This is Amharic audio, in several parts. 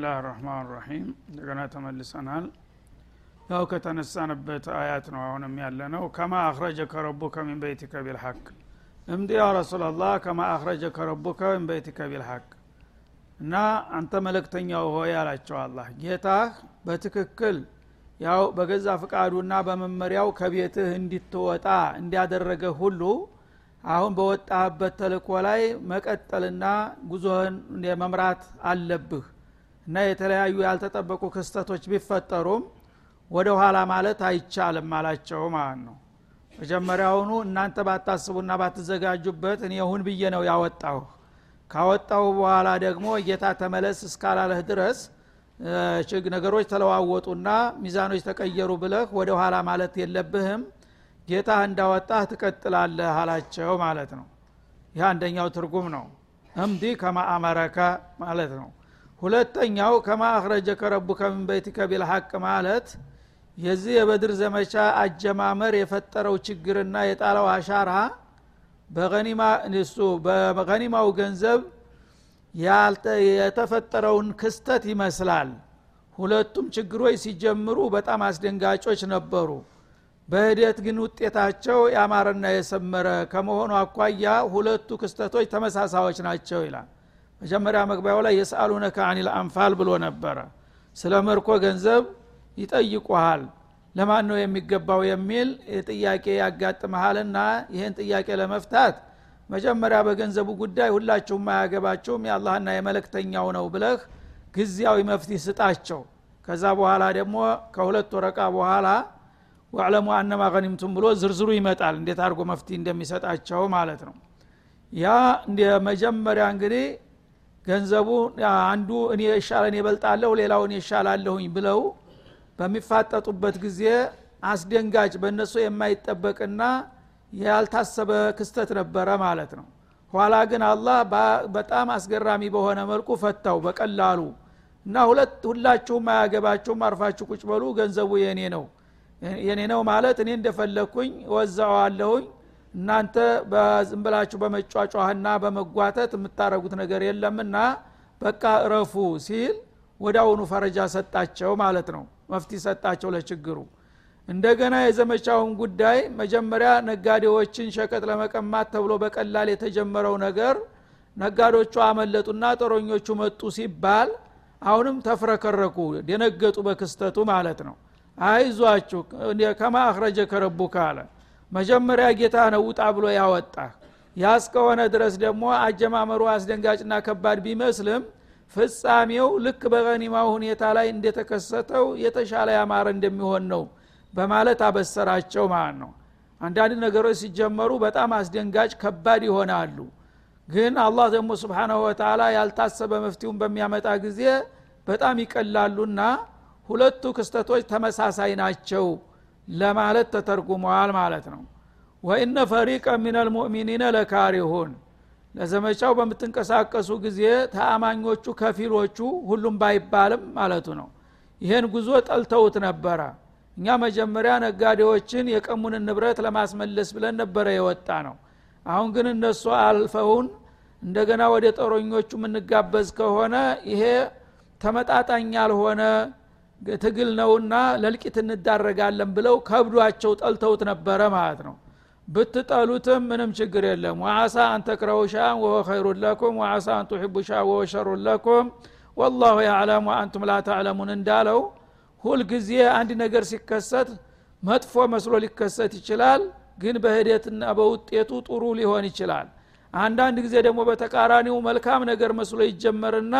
ብስምላህ ራህማን ራሒም እንደገና ተመልሰናል። ያው ከተነሳንበት አያት ነው አሁንም ያለ ነው ከማ አክረጀከ ረቡከ ሚን በይቲከ ቢልሐቅ። እምዲ ያ ረሱላላህ ከማ አክረጀከ ረቡከ ሚን በይቲከ ቢልሐቅ። እና አንተ መለክተኛው ሆይ አላቸው አላህ ጌታህ በትክክል ያው በገዛ ፍቃዱና በመመሪያው ከቤትህ እንዲትወጣ እንዲያደረገ ሁሉ አሁን በወጣህበት ተልእኮ ላይ መቀጠልና ጉዞህን መምራት አለብህ እና የተለያዩ ያልተጠበቁ ክስተቶች ቢፈጠሩም ወደ ኋላ ማለት አይቻልም አላቸው ማለት ነው። መጀመሪያውኑ እናንተ ባታስቡና ባትዘጋጁበት እኔ ሁን ብዬ ነው ያወጣሁ። ካወጣሁ በኋላ ደግሞ ጌታ ተመለስ እስካላለህ ድረስ ነገሮች ተለዋወጡና ሚዛኖች ተቀየሩ ብለህ ወደ ኋላ ማለት የለብህም። ጌታ እንዳወጣህ ትቀጥላለህ አላቸው ማለት ነው። ይህ አንደኛው ትርጉም ነው። እምዲ ከማ አመረከ ማለት ነው ሁለተኛው ከማ አክረጀከ ረቡከ ምን በይቲከ ቢልሐቅ ማለት የዚህ የበድር ዘመቻ አጀማመር የፈጠረው ችግርና የጣለው አሻራ በገኒማው ገንዘብ የተፈጠረውን ክስተት ይመስላል። ሁለቱም ችግሮች ሲጀምሩ በጣም አስደንጋጮች ነበሩ። በሂደት ግን ውጤታቸው ያማረና የሰመረ ከመሆኑ አኳያ ሁለቱ ክስተቶች ተመሳሳዮች ናቸው ይላል መጀመሪያ መግቢያው ላይ የስአሉነከ አኒል አንፋል ብሎ ነበረ። ስለ መርኮ ገንዘብ ይጠይቁሃል። ለማን ነው የሚገባው የሚል ጥያቄ ያጋጥመሃልና ይህን ጥያቄ ለመፍታት መጀመሪያ በገንዘቡ ጉዳይ ሁላችሁም አያገባችሁም የአላህና የመለክተኛው ነው ብለህ ጊዜያዊ መፍትሄ ስጣቸው። ከዛ በኋላ ደግሞ ከሁለት ወረቃ በኋላ ወዕለሙ አነማ ገኒምቱም ብሎ ዝርዝሩ ይመጣል እንዴት አድርጎ መፍትሄ እንደሚሰጣቸው ማለት ነው። ያ መጀመሪያ እንግዲህ ገንዘቡ አንዱ እኔ ይሻለን ይበልጣለሁ ሌላውን ይሻላለሁኝ ብለው በሚፋጠጡበት ጊዜ አስደንጋጭ በእነሱ የማይጠበቅና ያልታሰበ ክስተት ነበረ ማለት ነው። ኋላ ግን አላህ በጣም አስገራሚ በሆነ መልኩ ፈታው በቀላሉ እና ሁለት ሁላችሁም አያገባችሁም አርፋችሁ ቁጭ በሉ ገንዘቡ የኔ ነው። የኔ ነው ማለት እኔ እንደፈለግኩኝ ወዛዋለሁኝ እናንተ ዝም ብላችሁ በመጫጫህና በመጓተት የምታረጉት ነገር የለምና በቃ እረፉ ሲል ወዳውኑ ፈረጃ ሰጣቸው ማለት ነው። መፍቲ ሰጣቸው ለችግሩ። እንደገና የዘመቻውን ጉዳይ መጀመሪያ ነጋዴዎችን ሸቀጥ ለመቀማት ተብሎ በቀላል የተጀመረው ነገር ነጋዴዎቹ አመለጡና ጦረኞቹ መጡ ሲባል አሁንም ተፍረከረኩ ደነገጡ በክስተቱ ማለት ነው። አይዟችሁ ከማ አክረጀ ከረቡካ አለ መጀመሪያ ጌታ ነው ውጣ ብሎ ያወጣ። ያስከሆነ ድረስ ደግሞ አጀማመሩ አስደንጋጭና ከባድ ቢመስልም ፍጻሜው ልክ በቀኒማው ሁኔታ ላይ እንደተከሰተው የተሻለ ያማረ እንደሚሆን ነው በማለት አበሰራቸው ማለት ነው። አንዳንድ ነገሮች ሲጀመሩ በጣም አስደንጋጭ ከባድ ይሆናሉ። ግን አላህ ደግሞ ስብሓናሁ ወተላ ያልታሰበ መፍትሁን በሚያመጣ ጊዜ በጣም ይቀላሉና ሁለቱ ክስተቶች ተመሳሳይ ናቸው ለማለት ተተርጉመዋል ማለት ነው። ወኢነ ፈሪቀ ምን ልሙእሚኒነ ለካሪሁን። ለዘመቻው በምትንቀሳቀሱ ጊዜ ተአማኞቹ ከፊሎቹ ሁሉም ባይባልም ማለቱ ነው። ይህን ጉዞ ጠልተውት ነበረ። እኛ መጀመሪያ ነጋዴዎችን የቀሙንን ንብረት ለማስመለስ ብለን ነበረ የወጣ ነው። አሁን ግን እነሱ አልፈውን እንደገና ወደ ጦረኞቹ የምንጋበዝ ከሆነ ይሄ ተመጣጣኝ ያልሆነ ትግል ነውና ለልቂት እንዳረጋለን ብለው ከብዷቸው ጠልተውት ነበረ ማለት ነው። ብትጠሉትም ምንም ችግር የለም። ወአሳ አንተክረው ሻን ወሆ ኸይሩን ለኩም ወአሳ አን ቱሒቡ ሻ ወሆ ሸሩን ለኩም። ወላሁ ያዕለም ወአንቱም ላ ተዕለሙን እንዳለው ሁልጊዜ አንድ ነገር ሲከሰት መጥፎ መስሎ ሊከሰት ይችላል ግን በሂደትና በውጤቱ ጥሩ ሊሆን ይችላል። አንዳንድ ጊዜ ደግሞ በተቃራኒው መልካም ነገር መስሎ ይጀመርና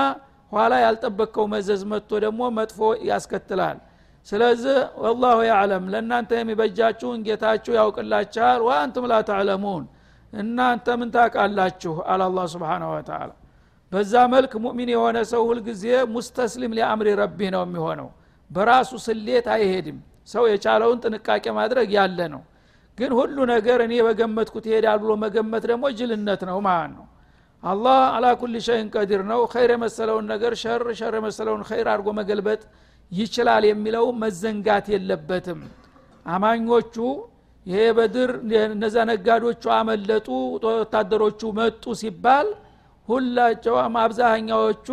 ኋላ ያልጠበቀው መዘዝ መጥቶ ደግሞ መጥፎ ያስከትላል። ስለዚህ ወላሁ ያዕለም ለእናንተ የሚበጃችሁን ጌታችሁ ያውቅላችኋል። ወአንቱም ላ ተዕለሙን እናንተ ምን ታቃላችሁ አለ አላ ስብን ወተላ በዛ መልክ ሙእሚን የሆነ ሰው ሁልጊዜ مستسلم لأمر ربه ነው የሚሆነው። በራሱ ስሌት አይሄድም። ሰው የቻለውን ጥንቃቄ ማድረግ ያለ ነው። ግን ሁሉ ነገር እኔ በገመትኩት ይሄዳል ብሎ መገመት ደግሞ ጅልነት ነው ማለት ነው አላህ على كل شيء قدير ነው። ኸይር የመሰለውን ነገር ሸር ሸር የመሰለውን ኸይር አድርጎ መገልበጥ ይችላል የሚለው መዘንጋት የለበትም። አማኞቹ ይሄ በድር እነዛ ነጋዶቹ አመለጡ ወታደሮቹ መጡ ሲባል ሁላቸውም አብዛኛዎቹ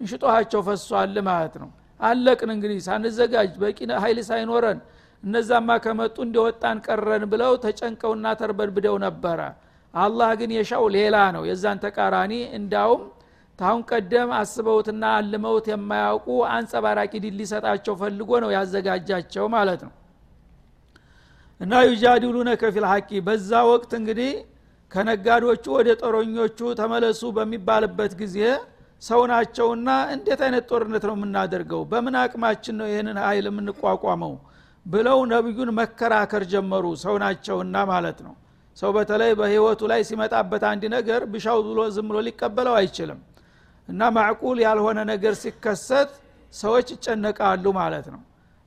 እንሽጦሃቸው ፈሷል ማለት ነው። አለቅን እንግዲህ ሳንዘጋጅ በቂ ሀይል ሳይኖረን እነዛማ ከመጡ እንደወጣን ቀረን ብለው ተጨንቀውና ተርበድብደው ነበረ አላህ ግን የሻው ሌላ ነው። የዛን ተቃራኒ እንዳውም ታሁን ቀደም አስበውትና አልመውት የማያውቁ አንጸባራቂ ድል ሊሰጣቸው ፈልጎ ነው ያዘጋጃቸው ማለት ነው። እና ዩጃዲሉነ ከፊል ሐቂ በዛ ወቅት እንግዲህ ከነጋዶቹ ወደ ጦረኞቹ ተመለሱ በሚባልበት ጊዜ ሰው ናቸውና እንዴት አይነት ጦርነት ነው የምናደርገው? በምን አቅማችን ነው ይህንን ኃይል የምንቋቋመው? ብለው ነቢዩን መከራከር ጀመሩ ሰው ናቸውና ማለት ነው ሰው በተለይ በህይወቱ ላይ ሲመጣበት አንድ ነገር ብሻው ብሎ ዝም ብሎ ሊቀበለው አይችልም። እና ማዕቁል ያልሆነ ነገር ሲከሰት ሰዎች ይጨነቃሉ ማለት ነው።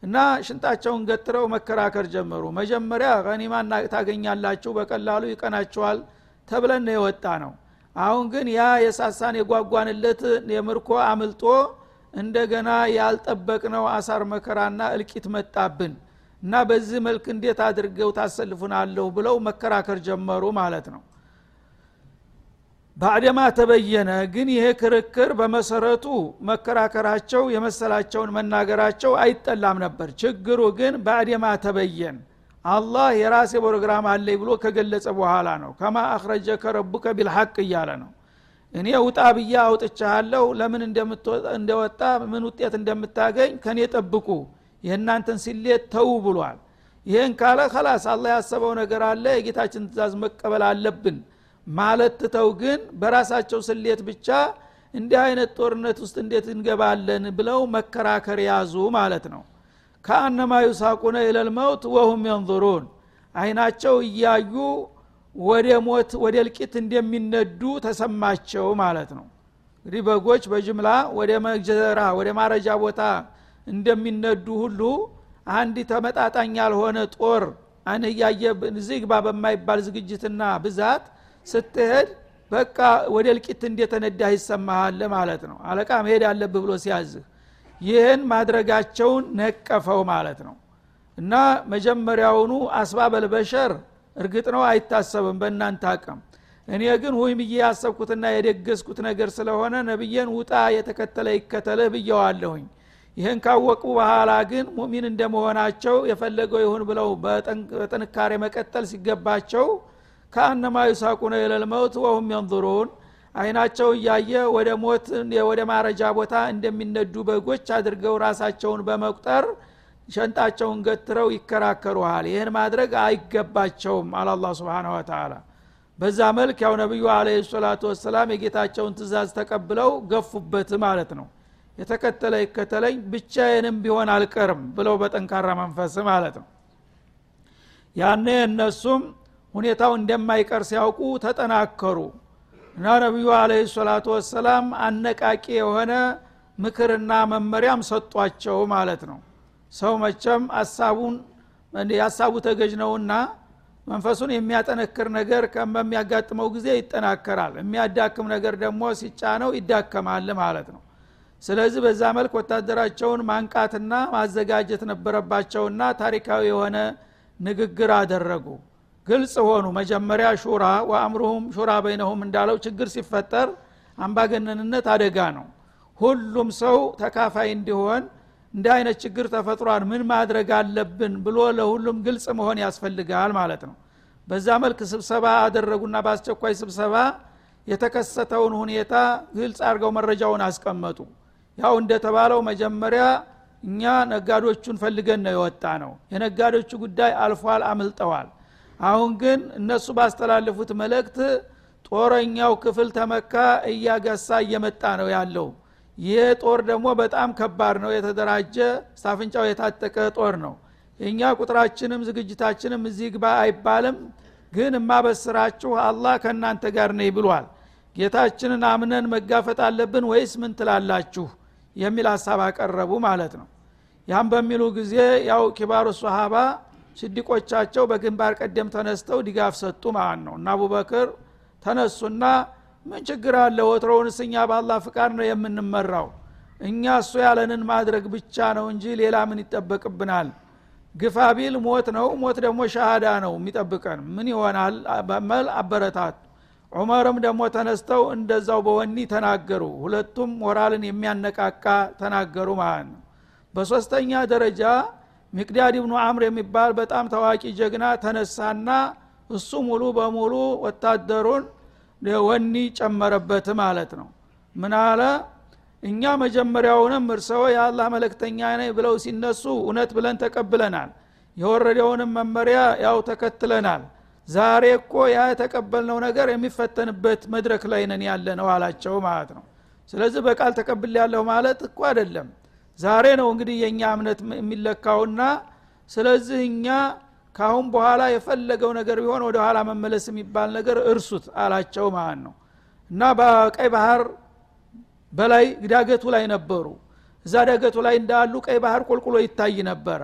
እና ሽንጣቸውን ገትረው መከራከር ጀመሩ። መጀመሪያ ገኒማ ታገኛላችሁ በቀላሉ ይቀናቸዋል ተብለን ነው የወጣ ነው አሁን ግን ያ የሳሳን የጓጓንለት የምርኮ አምልጦ እንደገና ያልጠበቅነው አሳር መከራና እልቂት መጣብን እና በዚህ መልክ እንዴት አድርገው ታሰልፉናለሁ ብለው መከራከር ጀመሩ ማለት ነው። ባዕደማ ተበየነ ግን ይሄ ክርክር በመሰረቱ መከራከራቸው የመሰላቸውን መናገራቸው አይጠላም ነበር። ችግሩ ግን ባዕደማ ተበየን አላህ የራሴ ፕሮግራም አለኝ ብሎ ከገለጸ በኋላ ነው። ከማ አክረጀከ ረቡከ ቢልሐቅ እያለ ነው። እኔ ውጣ ብያ አውጥቻለሁ ለምን እንደወጣ ምን ውጤት እንደምታገኝ ከኔ ጠብቁ የእናንተን ሲሌት ተው ብሏል። ይህን ካለ ከላስ አላ ያሰበው ነገር አለ የጌታችን ትእዛዝ መቀበል አለብን ማለት ትተው ግን በራሳቸው ስሌት ብቻ እንዲህ አይነት ጦርነት ውስጥ እንዴት እንገባለን ብለው መከራከር ያዙ ማለት ነው። ከአነማ ዩሳቁነ ኢለልመውት ወሁም የንظሩን አይናቸው እያዩ ወደ ሞት ወደ እልቂት እንደሚነዱ ተሰማቸው ማለት ነው። እንግዲህ በጎች በጅምላ ወደ መጀራ ወደ ማረጃ ቦታ እንደሚነዱ ሁሉ አንድ ተመጣጣኝ ያልሆነ ጦር አን እያየ ዝግባ በማይባል ዝግጅትና ብዛት ስትሄድ በቃ ወደ እልቂት እንደተነዳህ ይሰማሃል ማለት ነው። አለቃ መሄድ አለብህ ብሎ ሲያዝህ ይህን ማድረጋቸውን ነቀፈው ማለት ነው። እና መጀመሪያውኑ አስባበል በሸር እርግጥ ነው አይታሰብም በእናንተ አቅም። እኔ ግን ሁይ ብዬ ያሰብኩትና የደገስኩት ነገር ስለሆነ ነብዬን ውጣ የተከተለ ይከተልህ ብየዋለሁኝ ይህን ካወቁ በኋላ ግን ሙሚን እንደመሆናቸው የፈለገው ይሁን ብለው በጥንካሬ መቀጠል ሲገባቸው ከአነማ ዩሳቁነ የለልመውት ወሁም የንظሩን አይናቸው እያየ ወደ ሞት ወደ ማረጃ ቦታ እንደሚነዱ በጎች አድርገው ራሳቸውን በመቁጠር ሸንጣቸውን ገትረው ይከራከሩሃል። ይህን ማድረግ አይገባቸውም አለ ስብን ወተላ በዛ መልክ ያው ነቢዩ አለ ሰላቱ ወሰላም የጌታቸውን ትእዛዝ ተቀብለው ገፉበት ማለት ነው የተከተለ ይከተለኝ ብቻዬንም ቢሆን አልቀርም ብለው በጠንካራ መንፈስ ማለት ነው። ያኔ እነሱም ሁኔታው እንደማይቀር ሲያውቁ ተጠናከሩ። እና ነቢዩ አለ ሰላቱ ወሰላም አነቃቂ የሆነ ምክርና መመሪያም ሰጧቸው ማለት ነው። ሰው መቸም አሳቡን የሀሳቡ ተገዥ ነውና መንፈሱን የሚያጠነክር ነገር በሚያጋጥመው ጊዜ ይጠናከራል። የሚያዳክም ነገር ደግሞ ሲጫነው ይዳከማል ማለት ነው ስለዚህ በዛ መልክ ወታደራቸውን ማንቃትና ማዘጋጀት ነበረባቸውና ታሪካዊ የሆነ ንግግር አደረጉ። ግልጽ ሆኑ። መጀመሪያ ሹራ ወአምሩሁም ሹራ በይነሁም እንዳለው ችግር ሲፈጠር አምባገነንነት አደጋ ነው። ሁሉም ሰው ተካፋይ እንዲሆን እንደ አይነት ችግር ተፈጥሯል ምን ማድረግ አለብን ብሎ ለሁሉም ግልጽ መሆን ያስፈልጋል ማለት ነው። በዛ መልክ ስብሰባ አደረጉና በአስቸኳይ ስብሰባ የተከሰተውን ሁኔታ ግልጽ አድርገው መረጃውን አስቀመጡ ያው እንደተባለው መጀመሪያ እኛ ነጋዶቹን ፈልገን ነው የወጣ ነው የነጋዶቹ ጉዳይ አልፏል አምልጠዋል። አሁን ግን እነሱ ባስተላለፉት መልእክት ጦረኛው ክፍል ተመካ እያገሳ እየመጣ ነው ያለው። ይህ ጦር ደግሞ በጣም ከባድ ነው። የተደራጀ ሳፍንጫው የታጠቀ ጦር ነው። እኛ ቁጥራችንም ዝግጅታችንም እዚህ ግባ አይባልም። ግን እማበስራችሁ አላህ ከእናንተ ጋር ነኝ ብሏል። ጌታችንን አምነን መጋፈጥ አለብን ወይስ ምን ትላላችሁ የሚል ሀሳብ አቀረቡ ማለት ነው። ያም በሚሉ ጊዜ ያው ኪባሩ ሰሃባ ስዲቆቻቸው በግንባር ቀደም ተነስተው ድጋፍ ሰጡ ማለት ነው። እና አቡበክር ተነሱና ምን ችግር አለ? ወትሮውንስ እኛ በአላህ ፍቃድ ነው የምንመራው? እኛ እሱ ያለንን ማድረግ ብቻ ነው እንጂ ሌላ ምን ይጠበቅብናል? ግፋ ሞት ነው ሞት ደግሞ ሻሃዳ ነው የሚጠብቀን። ምን ይሆናል? በመል አበረታት ዑመርም ደግሞ ተነስተው እንደዛው በወኒ ተናገሩ። ሁለቱም ሞራልን የሚያነቃቃ ተናገሩ ማለት ነው። በሶስተኛ ደረጃ ሚቅዳድ ብኑ አምር የሚባል በጣም ታዋቂ ጀግና ተነሳና እሱ ሙሉ በሙሉ ወታደሩን ወኒ ጨመረበት ማለት ነው። ምን አለ? እኛ መጀመሪያውንም እርሰው የአላህ መለክተኛ ነኝ ብለው ሲነሱ እውነት ብለን ተቀብለናል። የወረደውንም መመሪያ ያው ተከትለናል ዛሬ እኮ ያ የተቀበልነው ነገር የሚፈተንበት መድረክ ላይ ነን ያለ ነው አላቸው ማለት ነው። ስለዚህ በቃል ተቀብል ያለሁ ማለት እኮ አይደለም። ዛሬ ነው እንግዲህ የእኛ እምነት የሚለካውና ስለዚህ እኛ ካሁን በኋላ የፈለገው ነገር ቢሆን ወደ ኋላ መመለስ የሚባል ነገር እርሱት አላቸው ማለት ነው። እና በቀይ ባህር በላይ ዳገቱ ላይ ነበሩ። እዛ ዳገቱ ላይ እንዳሉ ቀይ ባህር ቁልቁሎ ይታይ ነበረ።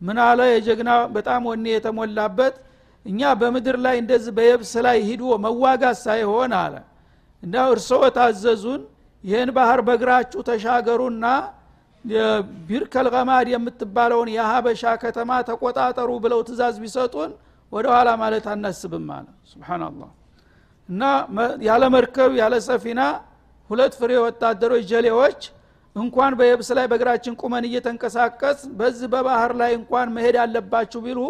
ምን አለ የጀግና በጣም ወኔ የተሞላበት እኛ በምድር ላይ እንደዚህ በየብስ ላይ ሂዶ መዋጋት ሳይሆን አለ። እና እርስዎ ታዘዙን ይህን ባህር በእግራችሁ ተሻገሩና ቢርከል ገማድ የምትባለውን የሀበሻ ከተማ ተቆጣጠሩ ብለው ትእዛዝ ቢሰጡን ወደ ኋላ ማለት አናስብም አለ። ስብናላህ እና ያለ መርከብ ያለ ሰፊና ሁለት ፍሬ ወታደሮች ጀሌዎች እንኳን በየብስ ላይ በእግራችን ቁመን እየተንቀሳቀስ በዚህ በባህር ላይ እንኳን መሄድ አለባችሁ ቢሉ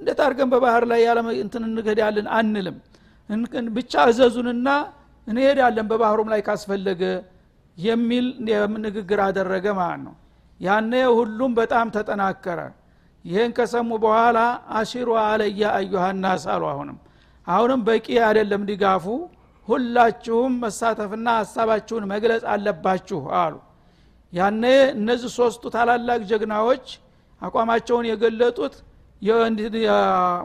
እንዴት አድርገን በባህር ላይ ያለ እንትን እንሄዳለን አንልም? ብቻ እዘዙንና እንሄዳለን በባህሩም ላይ ካስፈለገ የሚል ንግግር አደረገ ማለት ነው። ያነ ሁሉም በጣም ተጠናከረ። ይህን ከሰሙ በኋላ አሺሩ አለያ አዩሃናስ አሉ አሁንም። አሁንም በቂ አይደለም ድጋፉ። ሁላችሁም መሳተፍና ሀሳባችሁን መግለጽ አለባችሁ አሉ። ያነ እነዚህ ሶስቱ ታላላቅ ጀግናዎች አቋማቸውን የገለጡት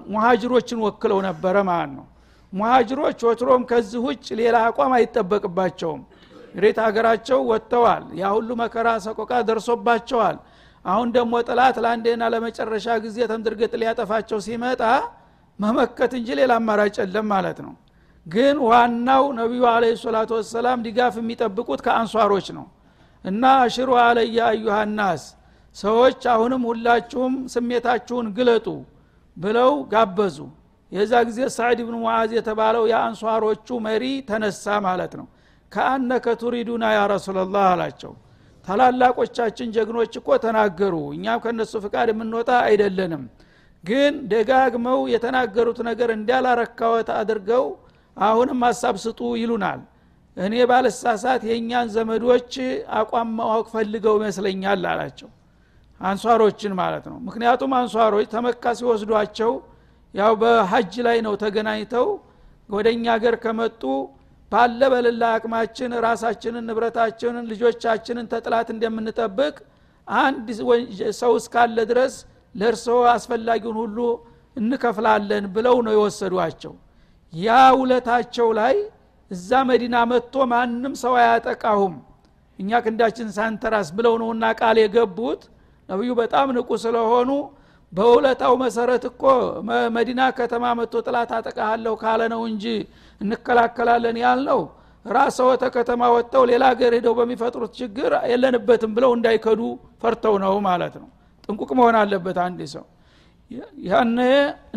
ሙሃጅሮችን ወክለው ነበረ ማለት ነው። ሙሃጅሮች ወትሮም ከዚህ ውጭ ሌላ አቋም አይጠበቅባቸውም። ሬት ሀገራቸው ወጥተዋል። ያ ሁሉ መከራ ሰቆቃ ደርሶባቸዋል። አሁን ደግሞ ጥላት ለአንዴና ለመጨረሻ ጊዜ ተምድርገጥ ሊያጠፋቸው ሲመጣ መመከት እንጂ ሌላ አማራጭ የለም ማለት ነው። ግን ዋናው ነቢዩ አለ ሰላቱ ወሰላም ድጋፍ የሚጠብቁት ከአንሷሮች ነው። እና አሽሩ አለየ አዩሃናስ ሰዎች አሁንም ሁላችሁም ስሜታችሁን ግለጡ ብለው ጋበዙ። የዛ ጊዜ ሳዕድ ብን ሙዓዝ የተባለው የአንሷሮቹ መሪ ተነሳ ማለት ነው። ከአነከ ቱሪዱና ያ ረሱላላህ አላቸው። ታላላቆቻችን ጀግኖች እኮ ተናገሩ። እኛም ከነሱ ፍቃድ የምንወጣ አይደለንም። ግን ደጋግመው የተናገሩት ነገር እንዳላረካወት አድርገው አሁንም ሀሳብ ስጡ ይሉናል። እኔ ባለሳሳት የእኛን ዘመዶች አቋም ማወቅ ፈልገው ይመስለኛል አላቸው አንሷሮችን ማለት ነው። ምክንያቱም አንሷሮች ተመካ ሲወስዷቸው ያው በሀጅ ላይ ነው ተገናኝተው ወደ እኛ ሀገር ከመጡ ባለ በሌላ አቅማችን ራሳችንን ንብረታችንን ልጆቻችንን ተጥላት እንደምንጠብቅ አንድ ሰው እስካለ ድረስ ለእርስዎ አስፈላጊውን ሁሉ እንከፍላለን ብለው ነው የወሰዷቸው። ያ ውለታቸው ላይ እዛ መዲና መጥቶ ማንም ሰው አያጠቃሁም። እኛ ክንዳችን ሳንተራስ ብለው ነውና ቃል የገቡት ነቢዩ በጣም ንቁ ስለሆኑ በውለታው መሰረት እኮ መዲና ከተማ መጥቶ ጥላት አጠቃሃለሁ ካለ ነው እንጂ እንከላከላለን ያልነው ራሰወተ ከተማ ወጥተው ሌላ ሀገር ሄደው በሚፈጥሩት ችግር የለንበትም ብለው እንዳይከዱ ፈርተው ነው ማለት ነው። ጥንቁቅ መሆን አለበት አንድ ሰው። ያነ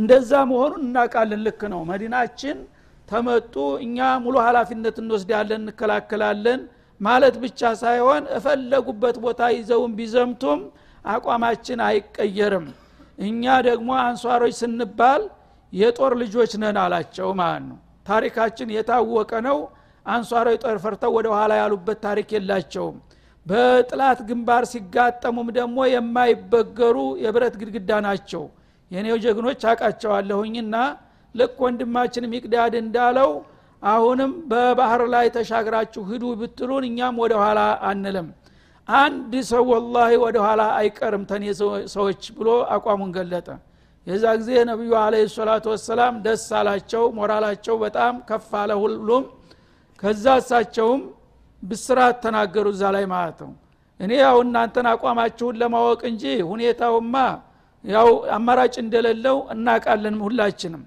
እንደዛ መሆኑን እናውቃለን። ልክ ነው። መዲናችን ተመጡ እኛ ሙሉ ሀላፊነት እንወስዳለን እንከላከላለን ማለት ብቻ ሳይሆን እፈለጉበት ቦታ ይዘውን ቢዘምቱም አቋማችን አይቀየርም። እኛ ደግሞ አንሷሮች ስንባል የጦር ልጆች ነን አላቸው ማለት ነው። ታሪካችን የታወቀ ነው። አንሷሮች ጦር ፈርተው ወደ ኋላ ያሉበት ታሪክ የላቸውም። በጥላት ግንባር ሲጋጠሙም ደግሞ የማይበገሩ የብረት ግድግዳ ናቸው። የኔው ጀግኖች አቃቸዋለሁኝና ልክ ወንድማችን ሚቅዳድ እንዳለው አሁንም በባህር ላይ ተሻግራችሁ ሂዱ ብትሉን እኛም ወደ ኋላ አንልም አንድ ሰው ወላሂ ወደ ኋላ አይቀርም ተኔ ሰዎች ብሎ አቋሙን ገለጠ። የዛ ጊዜ ነቢዩ አለ ሰላቱ ወሰላም ደስ አላቸው ሞራላቸው በጣም ከፍ አለ ሁሉም። ከዛ እሳቸውም ብስራት ተናገሩ እዛ ላይ ማለት ነው። እኔ ያው እናንተን አቋማችሁን ለማወቅ እንጂ ሁኔታውማ ያው አማራጭ እንደሌለው እናቃለን ሁላችንም።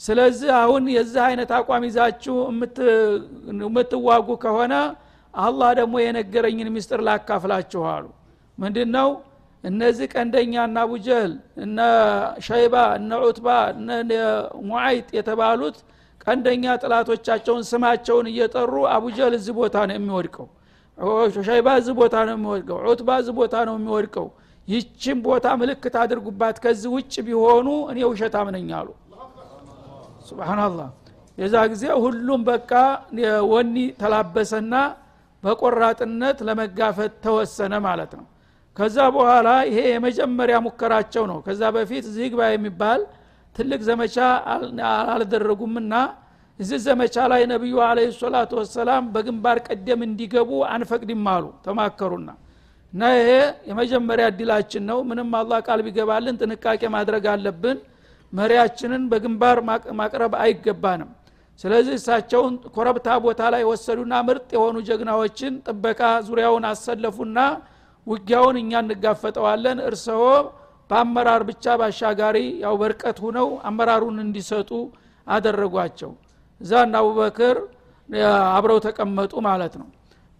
ስለዚህ አሁን የዚህ አይነት አቋም ይዛችሁ የምትዋጉ ከሆነ አላህ ደግሞ የነገረኝን ምስጢር ላካፍላችሁ አሉ። ምንድ ነው እነዚህ ቀንደኛ እና አቡጀህል እነ ሸይባ እነ ዑትባ እነ ሙዓይጥ የተባሉት ቀንደኛ ጥላቶቻቸውን ስማቸውን እየጠሩ አቡጀል እዚህ ቦታ ነው የሚወድቀው ሸይባ እዚህ ቦታ ነው የሚወድቀው ዑትባ እዚህ ቦታ ነው የሚወድቀው። ይችን ቦታ ምልክት አድርጉባት ከዚህ ውጭ ቢሆኑ እኔ ውሸታም ነኝ አሉ። ስብናላህ የዛ ጊዜ ሁሉም በቃ ወኒ ተላበሰና በቆራጥነት ለመጋፈጥ ተወሰነ ማለት ነው። ከዛ በኋላ ይሄ የመጀመሪያ ሙከራቸው ነው። ከዛ በፊት ዚግባ የሚባል ትልቅ ዘመቻ አልደረጉምና እዚህ ዘመቻ ላይ ነቢዩ አለ ሰላቱ ወሰላም በግንባር ቀደም እንዲገቡ አንፈቅድም አሉ ተማከሩና። እና ይሄ የመጀመሪያ እድላችን ነው። ምንም አላህ ቃል ቢገባልን ጥንቃቄ ማድረግ አለብን። መሪያችንን በግንባር ማቅረብ አይገባንም ስለዚህ እሳቸውን ኮረብታ ቦታ ላይ ወሰዱና ምርጥ የሆኑ ጀግናዎችን ጥበቃ ዙሪያውን አሰለፉና ውጊያውን እኛ እንጋፈጠዋለን። እርስዎ በአመራር ብቻ ባሻጋሪ ያው በርቀት ሁነው አመራሩን እንዲሰጡ አደረጓቸው። እዛና አቡበክር አብረው ተቀመጡ ማለት ነው።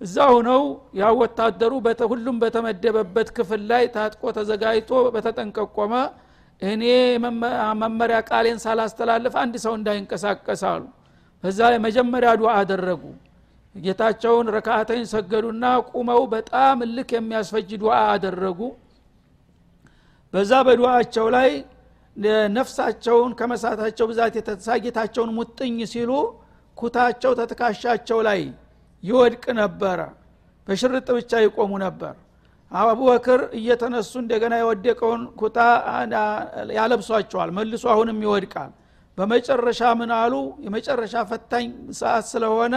እዛ ሁነው ያው ወታደሩ ሁሉም በተመደበበት ክፍል ላይ ታጥቆ ተዘጋጅቶ በተጠንቀቆመ እኔ መመሪያ ቃሌን ሳላስተላልፍ አንድ ሰው እንዳይንቀሳቀስ አሉ በዛ ላይ መጀመሪያ ዱዓ አደረጉ። ጌታቸውን ረካተኝ ሰገዱና ቁመው በጣም እልክ የሚያስፈጅ ዱዓ አደረጉ። በዛ በዱዓቸው ላይ ነፍሳቸውን ከመሳታቸው ብዛት የተነሳ ጌታቸውን ሙጥኝ ሲሉ ኩታቸው ተትካሻቸው ላይ ይወድቅ ነበረ። በሽርጥ ብቻ ይቆሙ ነበር። አቡበክር እየተነሱ እንደገና የወደቀውን ኩታ ያለብሷቸዋል። መልሶ አሁንም ይወድቃል በመጨረሻ ምን አሉ? የመጨረሻ ፈታኝ ሰዓት ስለሆነ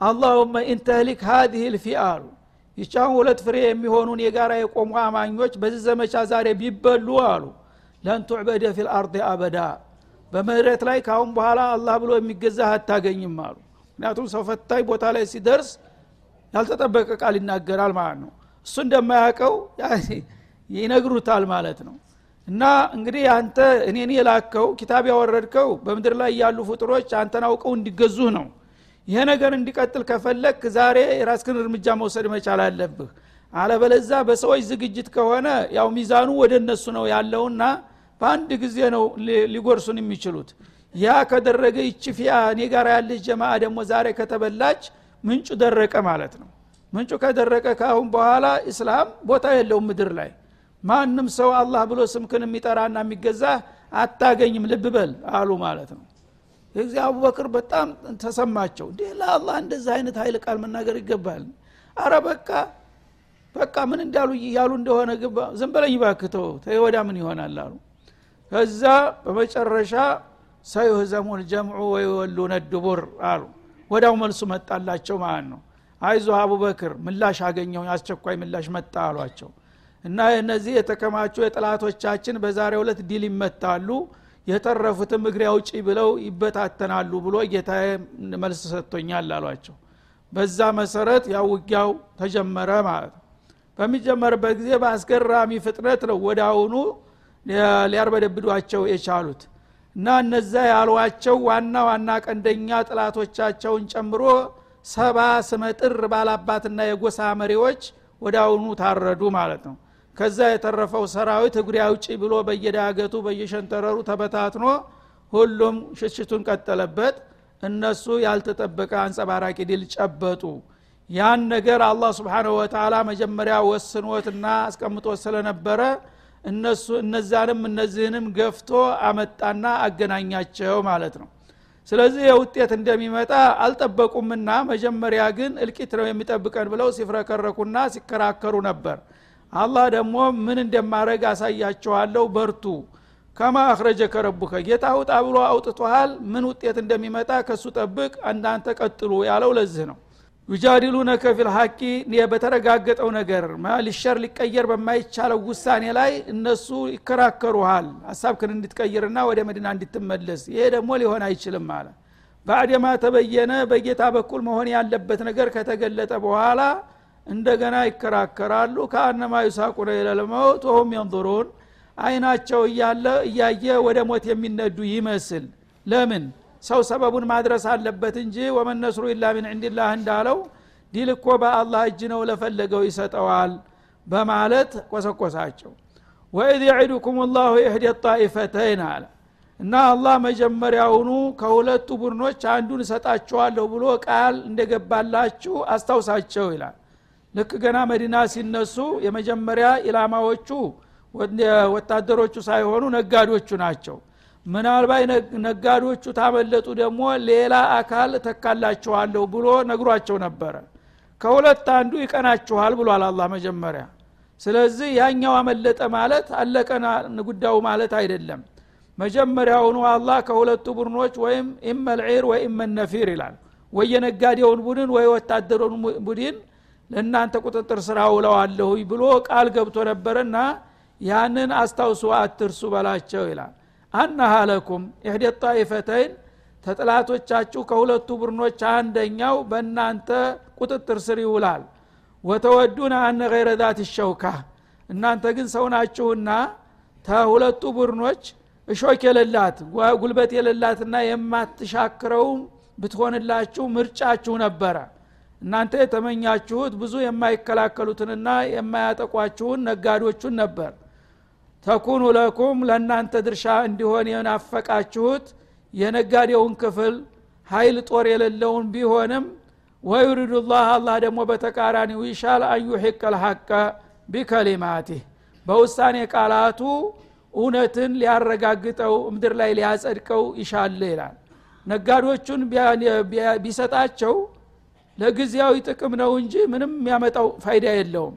اللهم إن تهلك هذه الفئة አሉ ይቻሁን ሁለት ፍሬ የሚሆኑን የጋራ የቆሙ አማኞች በዚህ ዘመቻ ዛሬ ቢበሉ አሉ لن تعبد في الأرض أبدا በምድር ላይ ካሁን በኋላ አላህ ብሎ የሚገዛ አታገኝም አሉ። ምክንያቱም ሰው ፈታኝ ቦታ ላይ ሲደርስ ያልተጠበቀ ቃል ይናገራል ማለት ነው። እሱ እንደማያውቀው ይነግሩታል ማለት ነው እና እንግዲህ አንተ እኔን የላከው ኪታብ ያወረድከው በምድር ላይ ያሉ ፍጡሮች አንተን አውቀው እንዲገዙህ ነው። ይሄ ነገር እንዲቀጥል ከፈለክ ዛሬ የራስክን እርምጃ መውሰድ መቻል አለብህ። አለበለዛ በሰዎች ዝግጅት ከሆነ ያው ሚዛኑ ወደ እነሱ ነው ያለውና በአንድ ጊዜ ነው ሊጎርሱን የሚችሉት። ያ ከደረገ ይቺ ፊያ እኔ ጋር ያለች ጀማ ደግሞ ዛሬ ከተበላች ምንጩ ደረቀ ማለት ነው። ምንጩ ከደረቀ ካሁን በኋላ እስላም ቦታ የለውም ምድር ላይ ማንም ሰው አላህ ብሎ ስምክን የሚጠራና የሚገዛ አታገኝም ልብ በል አሉ ማለት ነው። የዚህ አቡበክር በጣም ተሰማቸው። እንዴ ለአላህ እንደዚህ አይነት ኃይል ቃል መናገር ይገባል? አረ በቃ በቃ ምን እንዳሉ ያሉ እንደሆነ ዝም በለኝ ባክተው ተወዳ ምን ይሆናል አሉ። ከዛ በመጨረሻ ሰዩህዘሙን ጀምዑ ወይወሉነ ድቡር አሉ። ወዳው መልሱ መጣላቸው ማለት ነው። አይዞ አቡበክር ምላሽ አገኘው አስቸኳይ ምላሽ መጣ አሏቸው እና እነዚህ የተከማቹ የጥላቶቻችን በዛሬው ዕለት ድል ይመታሉ የተረፉትም እግሬ አውጪ ብለው ይበታተናሉ ብሎ ጌታ መልስ ሰጥቶኛል አሏቸው። በዛ መሰረት ያው ተጀመረ ማለት በሚጀመርበት ጊዜ በአስገራሚ ፍጥነት ነው ወደ አሁኑ ሊያርበደብዷቸው የቻሉት እና እነዛ ያሏቸው ዋና ዋና ቀንደኛ ጥላቶቻቸውን ጨምሮ ሰባ ስመጥር ባላባትና የጎሳ መሪዎች ወደ አሁኑ ታረዱ ማለት ነው ከዛ የተረፈው ሰራዊት እግሬ አውጪ ብሎ በየዳገቱ በየሸንተረሩ ተበታትኖ ሁሉም ሽሽቱን ቀጠለበት። እነሱ ያልተጠበቀ አንጸባራቂ ድል ጨበጡ። ያን ነገር አላህ ስብሓንሁ ወተላ መጀመሪያ ወስኖትና አስቀምጦ ስለነበረ እነሱ እነዛንም እነዚህንም ገፍቶ አመጣና አገናኛቸው ማለት ነው። ስለዚህ የውጤት እንደሚመጣ አልጠበቁምና መጀመሪያ ግን እልቂት ነው የሚጠብቀን ብለው ሲፍረከረኩና ሲከራከሩ ነበር አላህ ደግሞ ምን እንደማረግ አሳያችኋለሁ። በርቱ። ከማ አክረጀ ከረቡከ ጌታ ውጣ ብሎ አውጥቶሃል። ምን ውጤት እንደሚመጣ ከሱ ጠብቅ እናንተ ቀጥሉ ያለው ለዚህ ነው። ዩጃዲሉነከ ፊልሐቂ በተረጋገጠው ነገር ሊሸር ሊቀየር በማይቻለው ውሳኔ ላይ እነሱ ይከራከሩሃል። ሀሳብክን እንድትቀይርና ወደ መዲና እንድትመለስ ይሄ ደግሞ ሊሆን አይችልም አለ። بعدما تبين በጌታ በኩል መሆን ያለበት ነገር ከተገለጠ በኋላ እንደገና ይከራከራሉ። كأنما يساقون إلى الموت وهم ينظرون አይናቸው እያለ እያየ ወደ ሞት የሚነዱ ይመስል። ለምን? ሰው ሰበቡን ማድረስ አለበት እንጂ وما النصر إلا من عند الله እንዳለው ድል እኮ በአላህ እጅ ነው ለፈለገው ይሰጠዋል በማለት ቆሰቆሳቸው። ወኢዝ የዒዱኩም ላሁ ኢሕደ ጣኢፈተይን አለ። እና አላህ መጀመሪያውኑ ከሁለቱ ቡድኖች አንዱን እሰጣችኋለሁ ብሎ ቃል እንደገባላችሁ አስታውሳቸው ይላል ልክ ገና መዲና ሲነሱ የመጀመሪያ ኢላማዎቹ ወታደሮቹ ሳይሆኑ ነጋዶቹ ናቸው። ምናልባት ነጋዶቹ ታመለጡ ደግሞ ሌላ አካል ተካላችኋለሁ ብሎ ነግሯቸው ነበረ። ከሁለት አንዱ ይቀናችኋል ብሏል አላህ መጀመሪያ። ስለዚህ ያኛው አመለጠ ማለት አለቀና ጉዳዩ ማለት አይደለም። መጀመሪያውኑ አላህ ከሁለቱ ቡድኖች ወይም إما العير ወይ إما النفير ይላል። ወይ የነጋዴውን ቡድን ወይ ወታደሩን ቡድን ለእናንተ ቁጥጥር ስር አውለዋለሁ ብሎ ቃል ገብቶ ነበርና ያንን አስታውሱ አትርሱ በላቸው ይላል። أنها لكم إحدى الطائفتين ተጥላቶቻችሁ ከሁለቱ ቡድኖች አንደኛው በእናንተ ቁጥጥር ስር ይውላል። ወተወዱን አነ ገይረ ዛት ሸውካ እናንተ ግን ሰው ናችሁና ተሁለቱ ቡድኖች እሾክ የሌላት ጉልበት የሌላትና የማትሻክረውም ብትሆንላችሁ ምርጫችሁ ነበረ እናንተ የተመኛችሁት ብዙ የማይከላከሉትንና የማያጠቋችሁን ነጋዶቹን ነበር። ተኩኑ ለኩም ለእናንተ ድርሻ እንዲሆን የናፈቃችሁት የነጋዴውን ክፍል ኃይል ጦር የሌለውን ቢሆንም ወዩሪዱ ላህ አላህ ደግሞ በተቃራኒው ይሻል አንዩሒቅ ልሐቀ ቢከሊማቲህ። በውሳኔ ቃላቱ እውነትን ሊያረጋግጠው ምድር ላይ ሊያጸድቀው ይሻል ይላል። ነጋዶቹን ቢሰጣቸው ለጊዜያዊ ጥቅም ነው እንጂ ምንም የሚያመጣው ፋይዳ የለውም።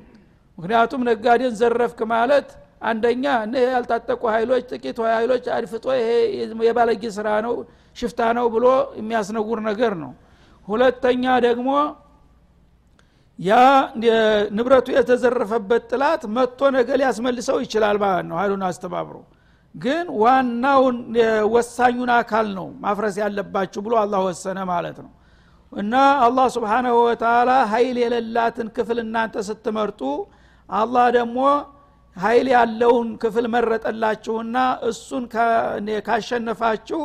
ምክንያቱም ነጋዴን ዘረፍክ ማለት አንደኛ እነህ ያልታጠቁ ኃይሎች ጥቂት ኃይሎች አድፍጦ ይሄ የባለጌ ስራ ነው ሽፍታ ነው ብሎ የሚያስነውር ነገር ነው። ሁለተኛ ደግሞ ያ ንብረቱ የተዘረፈበት ጥላት መጥቶ ነገ ሊያስመልሰው ይችላል ማለት ነው ሀይሉን አስተባብሮ። ግን ዋናውን ወሳኙን አካል ነው ማፍረስ ያለባችሁ ብሎ አላህ ወሰነ ማለት ነው እና አላህ ስብሓናሁ ወተላ ሀይል የሌላትን ክፍል እናንተ ስትመርጡ አላህ ደግሞ ሀይል ያለውን ክፍል መረጠላችሁና እሱን ካሸነፋችሁ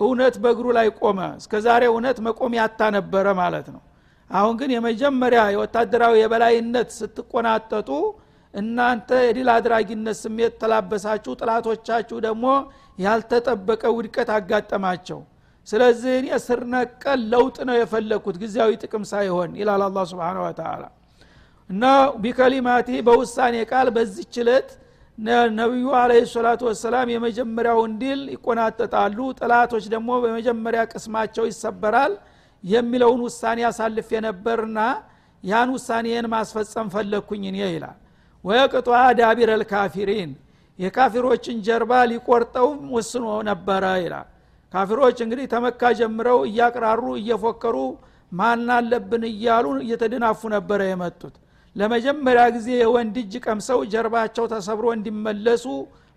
እውነት በእግሩ ላይ ቆመ። እስከ ዛሬ እውነት መቆም ያታ ነበረ ማለት ነው። አሁን ግን የመጀመሪያ የወታደራዊ የበላይነት ስትቆናጠጡ እናንተ የድል አድራጊነት ስሜት ተላበሳችሁ ጥላቶቻችሁ ደግሞ ያልተጠበቀ ውድቀት አጋጠማቸው ስለዚህ እኔ ስር ነቀል ለውጥ ነው የፈለግኩት ጊዜያዊ ጥቅም ሳይሆን ይላል አላ ስብን ወተላ እና ቢከሊማቲ በውሳኔ ቃል በዚች ለት ነቢዩ አለ ሰላቱ ወሰላም የመጀመሪያውን ድል ይቆናጠጣሉ ጥላቶች ደግሞ በመጀመሪያ ቅስማቸው ይሰበራል የሚለውን ውሳኔ አሳልፍ የነበርና ያን ውሳኔን ማስፈጸም ፈለግኩኝ እኔ ይላል። ወየቅጧ ዳቢረ ልካፊሪን የካፊሮችን ጀርባ ሊቆርጠውም ወስኖ ነበረ ይላል ካፊሮች እንግዲህ ተመካ ጀምረው እያቅራሩ እየፎከሩ ማን አለብን እያሉ እየተደናፉ ነበረ የመጡት። ለመጀመሪያ ጊዜ የወንድ እጅ ቀምሰው ጀርባቸው ተሰብሮ እንዲመለሱ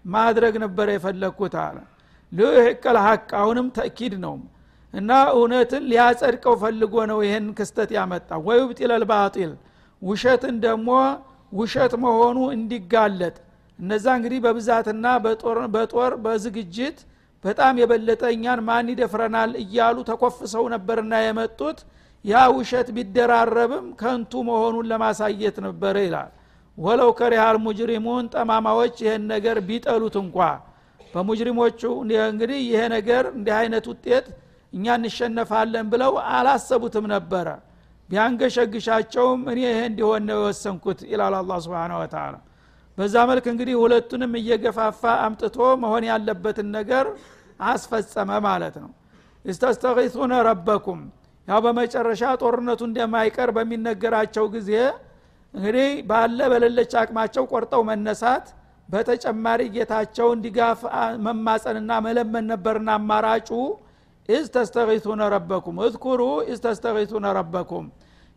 ማድረግ ነበረ የፈለግኩት አለ። ልህቀል ሀቅ አሁንም ተእኪድ ነው። እና እውነትን ሊያጸድቀው ፈልጎ ነው ይህን ክስተት ያመጣ ወይ ብጢለል ባጢል ውሸትን ደግሞ ውሸት መሆኑ እንዲጋለጥ። እነዛ እንግዲህ በብዛትና በጦር በዝግጅት በጣም የበለጠ እኛን ማን ይደፍረናል እያሉ ተኮፍሰው ነበርና የመጡት። ያ ውሸት ቢደራረብም ከንቱ መሆኑን ለማሳየት ነበረ ይላል። ወለው ከሪሃል ሙጅሪሙን ጠማማዎች ይህን ነገር ቢጠሉት እንኳ። በሙጅሪሞቹ እንግዲህ ይሄ ነገር እንዲህ አይነት ውጤት እኛ እንሸነፋለን ብለው አላሰቡትም ነበረ። ቢያንገሸግሻቸውም እኔ ይሄ እንዲሆን ነው የወሰንኩት ይላል አላ ስብን ወተላ በዛ መልክ እንግዲህ ሁለቱንም እየገፋፋ አምጥቶ መሆን ያለበትን ነገር አስፈጸመ ማለት ነው። إذ تستغيثون ربكم። ያው በመጨረሻ ጦርነቱ እንደማይቀር በሚነገራቸው ጊዜ እንግዲህ ባለ በሌለች አቅማቸው ቆርጠው መነሳት በተጨማሪ ጌታቸውን ድጋፍ መማፀንና መለመን ነበርና አማራጩ إذ تستغيثون ربكم። اذكروا إذ تستغيثون ربكم።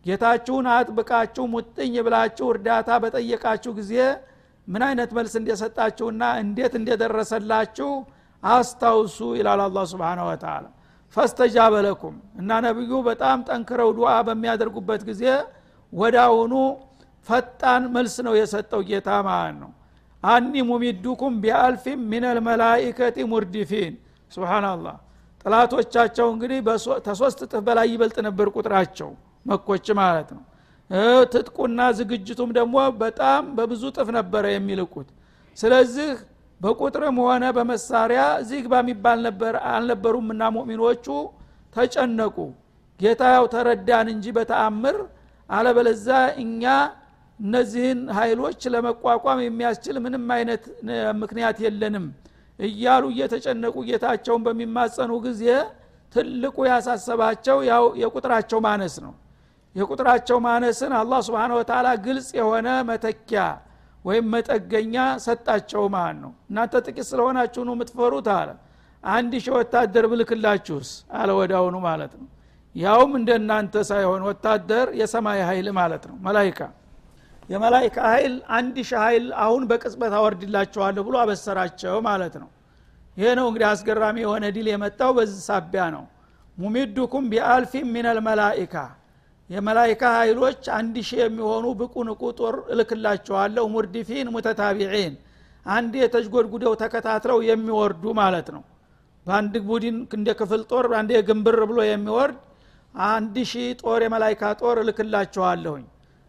ጌታችሁን አጥብቃችሁ ሙጥኝ ብላችሁ እርዳታ በጠየቃችሁ ጊዜ ምን አይነት መልስ እንደሰጣችሁና እንዴት እንደደረሰላችሁ አስታውሱ ይላል አላ ስብን ወተላ ፈስተጃበ ለኩም እና ነቢዩ በጣም ጠንክረው ዱዓ በሚያደርጉበት ጊዜ ወዳውኑ ፈጣን መልስ ነው የሰጠው ጌታ ማለት ነው። አኒ ሙሚዱኩም ቢአልፊም ሚነል መላይከቲ ሙርዲፊን። ስብናላህ ጥላቶቻቸው እንግዲህ ተሶስት እጥፍ በላይ ይበልጥ ነበር ቁጥራቸው መኮች ማለት ነው ትጥቁና ዝግጅቱም ደግሞ በጣም በብዙ ጥፍ ነበረ የሚልቁት። ስለዚህ በቁጥርም ሆነ በመሳሪያ እዚህ ግባ የሚባል ነበር አልነበሩምና ሙእሚኖቹ ተጨነቁ። ጌታ ያው ተረዳን እንጂ በተአምር አለበለዛ እኛ እነዚህን ኃይሎች ለመቋቋም የሚያስችል ምንም አይነት ምክንያት የለንም እያሉ እየተጨነቁ ጌታቸውን በሚማጸኑ ጊዜ ትልቁ ያሳሰባቸው ያው የቁጥራቸው ማነስ ነው የቁጥራቸው ማነስን አላህ ስብን ወተላ ግልጽ የሆነ መተኪያ ወይም መጠገኛ ሰጣቸው ማለት ነው። እናንተ ጥቂት ስለሆናችሁ ነው የምትፈሩት አለ። አንድ ሺህ ወታደር ብልክላችሁስ? አለ ወዳውኑ ማለት ነው። ያውም እንደ እናንተ ሳይሆን ወታደር የሰማይ ኃይል ማለት ነው። መላይካ የመላይካ ኃይል አንድ ሺህ ኃይል አሁን በቅጽበት አወርድላቸዋለሁ ብሎ አበሰራቸው ማለት ነው። ይሄ ነው እንግዲህ አስገራሚ የሆነ ድል የመጣው በዚህ ሳቢያ ነው። ሙሚዱኩም ቢአልፊም ሚነል መላኢካ የመላይካ ኃይሎች አንድ ሺህ የሚሆኑ ብቁ ንቁ ጦር እልክላቸዋለሁ። ሙርዲፊን ሙተታቢዒን አንድ የተጅጎድጉደው ተከታትለው የሚወርዱ ማለት ነው። በአንድ ቡድን እንደ ክፍል ጦር አንድ ግንብር ብሎ የሚወርድ አንድ ሺህ ጦር የመላይካ ጦር እልክላቸዋለሁኝ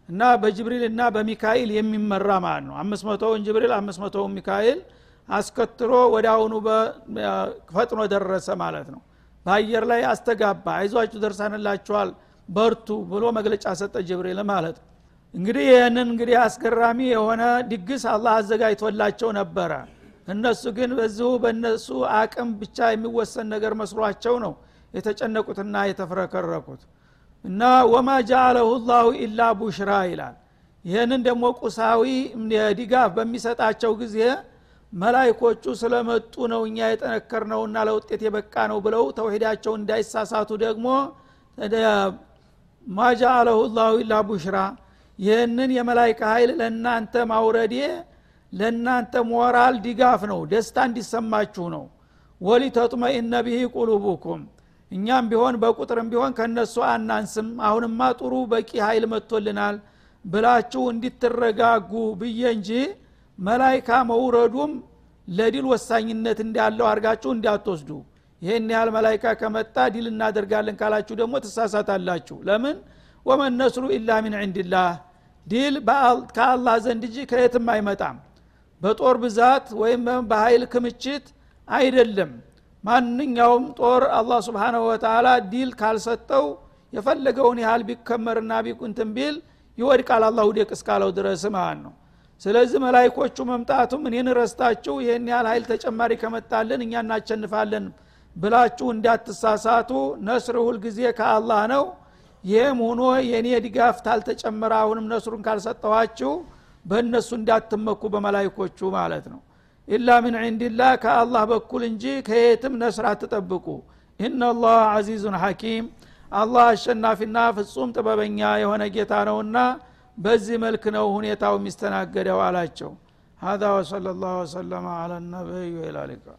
እና በጅብሪል እና በሚካኤል የሚመራ ማለት ነው። አምስት መቶውን ጅብሪል አምስት መቶውን ሚካኤል አስከትሎ ወደ አሁኑ ፈጥኖ ደረሰ ማለት ነው። በአየር ላይ አስተጋባ። አይዟችሁ ደርሳንላችኋል በርቱ ብሎ መግለጫ ሰጠ ጅብሪል ማለት። እንግዲህ ይህንን እንግዲህ አስገራሚ የሆነ ድግስ አላህ አዘጋጅቶላቸው ነበረ። እነሱ ግን በዚሁ በእነሱ አቅም ብቻ የሚወሰን ነገር መስሏቸው ነው የተጨነቁትና የተፍረከረኩት። እና ወማ ጃአለሁ ላሁ ኢላ ቡሽራ ይላል። ይህንን ደግሞ ቁሳዊ ድጋፍ በሚሰጣቸው ጊዜ መላይኮቹ ስለመጡ ነው እኛ የጠነከር ነውና ለውጤት የበቃ ነው ብለው ተውሂዳቸው እንዳይሳሳቱ ደግሞ ማጃአለሁ ላሁ ኢላ ቡሽራ። ይህንን የመላይካ ኃይል ለእናንተ ማውረዴ ለእናንተ ሞራል ድጋፍ ነው ደስታ እንዲሰማችሁ ነው። ወሊተጥመኢነ ብሂ ቁሉቡኩም። እኛም ቢሆን በቁጥርም ቢሆን ከነሱ አናንስም። አሁንማ ጥሩ በቂ ኃይል መጥቶልናል ብላችሁ እንዲትረጋጉ ብዬ እንጂ መላይካ መውረዱም ለድል ወሳኝነት እንዳለው አድርጋችሁ እንዳትወስዱ ይህን ያህል መላይካ ከመጣ ድል እናደርጋለን ካላችሁ ደግሞ ትሳሳታላችሁ። ለምን? ወመን ነስሩ ኢላ ሚን ዕንድላህ ድል ከአላህ ዘንድ እንጂ ከየትም አይመጣም። በጦር ብዛት ወይም በኃይል ክምችት አይደለም። ማንኛውም ጦር አላህ سبحانه وتعالى ድል ካልሰጠው የፈለገውን ያህል ቢከመርና ቢቁንትን ቢል ይወድቃል አላህ ውደቅ እስካለው ድረስ ማለት ነው። ስለዚህ መላይኮቹ መምጣቱም እኔን ረስታችሁ ይህን ያህል ኃይል ተጨማሪ ከመጣልን እኛ እናቸንፋለን ብላችሁ እንዳትሳሳቱ ነስር ሁልጊዜ ከአላህ ነው ይህም ሆኖ የእኔ ድጋፍ ታልተጨመረ አሁንም ነስሩን ካልሰጠኋችሁ በእነሱ እንዳትመኩ በመላይኮቹ ማለት ነው ኢላ ምን ዕንድላህ ከአላህ በኩል እንጂ ከየትም ነስር አትጠብቁ ኢናላህ አዚዙን ሐኪም አላህ አሸናፊና ፍጹም ጥበበኛ የሆነ ጌታ ነውና በዚህ መልክ ነው ሁኔታው የሚስተናገደው አላቸው هذا وصلى الله وسلم على النبي وإلى اللقاء